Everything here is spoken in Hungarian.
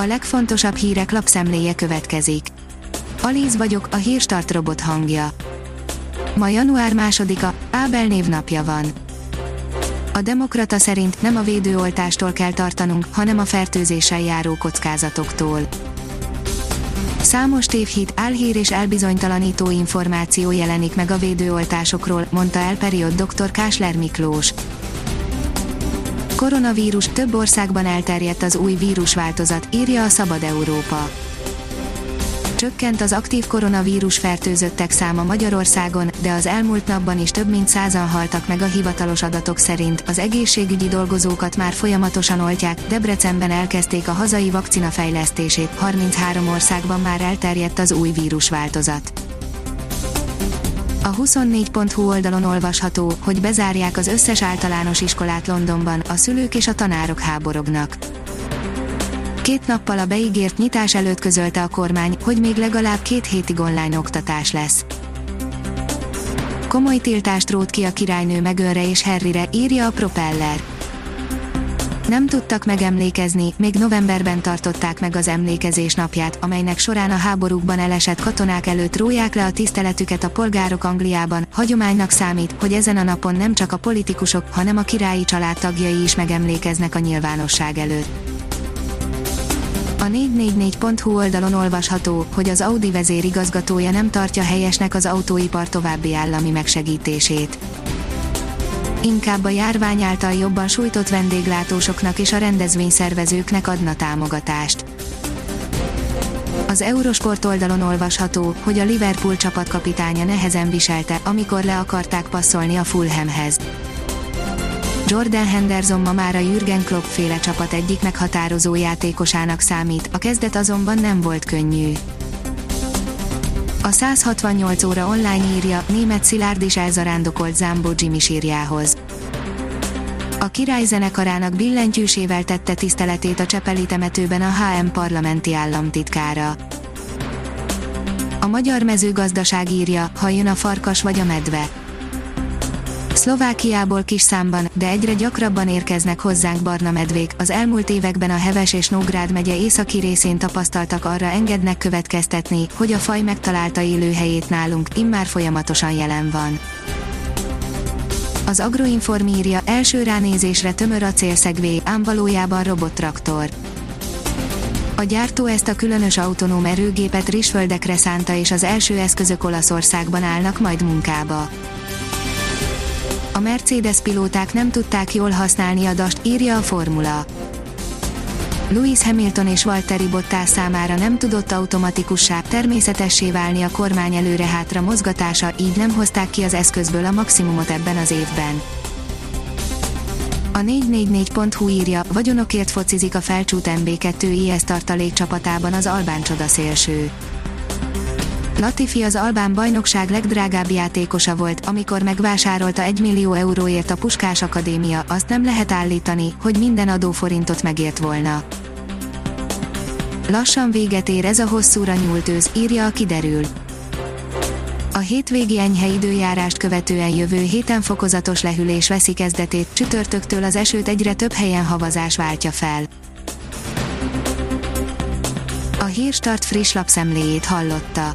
A legfontosabb hírek lapszemléje következik. Alíz vagyok, a hírstart robot hangja. Ma január másodika, Ábel névnapja van. A Demokrata szerint nem a védőoltástól kell tartanunk, hanem a fertőzéssel járó kockázatoktól. Számos tévhit, álhír és elbizonytalanító információ jelenik meg a védőoltásokról, mondta el period dr. Kásler Miklós. Koronavírus több országban elterjedt az új vírusváltozat, írja a Szabad Európa. Csökkent az aktív koronavírus fertőzöttek száma Magyarországon, de az elmúlt napban is több mint százan haltak meg a hivatalos adatok szerint. Az egészségügyi dolgozókat már folyamatosan oltják, Debrecenben elkezdték a hazai vakcina fejlesztését, 33 országban már elterjedt az új vírusváltozat. A 24.hu oldalon olvasható, hogy bezárják az összes általános iskolát Londonban, a szülők és a tanárok háborognak. Két nappal a beígért nyitás előtt közölte a kormány, hogy még legalább két hétig online oktatás lesz. Komoly tiltást rót ki a királynő Megönre és Harryre, írja a Propeller. Nem tudtak megemlékezni, még novemberben tartották meg az emlékezés napját, amelynek során a háborúkban elesett katonák előtt róják le a tiszteletüket a polgárok Angliában. Hagyománynak számít, hogy ezen a napon nem csak a politikusok, hanem a királyi család tagjai is megemlékeznek a nyilvánosság előtt. A 444.hu oldalon olvasható, hogy az Audi vezérigazgatója nem tartja helyesnek az autóipar további állami megsegítését. Inkább a járvány által jobban sújtott vendéglátósoknak és a rendezvényszervezőknek adna támogatást. Az Eurosport oldalon olvasható, hogy a Liverpool csapatkapitánya nehezen viselte, amikor le akarták passzolni a Fulhamhez. Jordan Henderson ma már a Jürgen Klopp féle csapat egyik meghatározó játékosának számít, a kezdet azonban nem volt könnyű. A 168 óra online írja, német Szilárd is elzarándokolt Zámbó Jimmy sírjához. A király zenekarának billentyűsével tette tiszteletét a Csepeli temetőben a HM parlamenti államtitkára. A magyar mezőgazdaság írja, ha jön a farkas vagy a medve Szlovákiából kis számban, de egyre gyakrabban érkeznek hozzánk barna medvék. Az elmúlt években a Heves és Nógrád megye északi részén tapasztaltak arra engednek következtetni, hogy a faj megtalálta élőhelyét nálunk, immár folyamatosan jelen van. Az Agroinform írja, első ránézésre tömör a célszegvé, ám valójában robottraktor. A gyártó ezt a különös autonóm erőgépet rizsföldekre szánta és az első eszközök Olaszországban állnak majd munkába a Mercedes pilóták nem tudták jól használni a dast, írja a formula. Lewis Hamilton és Valtteri Bottas számára nem tudott automatikussá, természetessé válni a kormány előre-hátra mozgatása, így nem hozták ki az eszközből a maximumot ebben az évben. A 444.hu írja, vagyonokért focizik a felcsút MB2 IS tartalék csapatában az Albán csodaszélső. Latifi az Albán bajnokság legdrágább játékosa volt, amikor megvásárolta 1 millió euróért a Puskás Akadémia, azt nem lehet állítani, hogy minden adóforintot megért volna. Lassan véget ér ez a hosszúra nyúlt ősz, írja a kiderül. A hétvégi enyhe időjárást követően jövő héten fokozatos lehűlés veszi kezdetét, csütörtöktől az esőt egyre több helyen havazás váltja fel. A Hírstart friss lapszemléjét hallotta.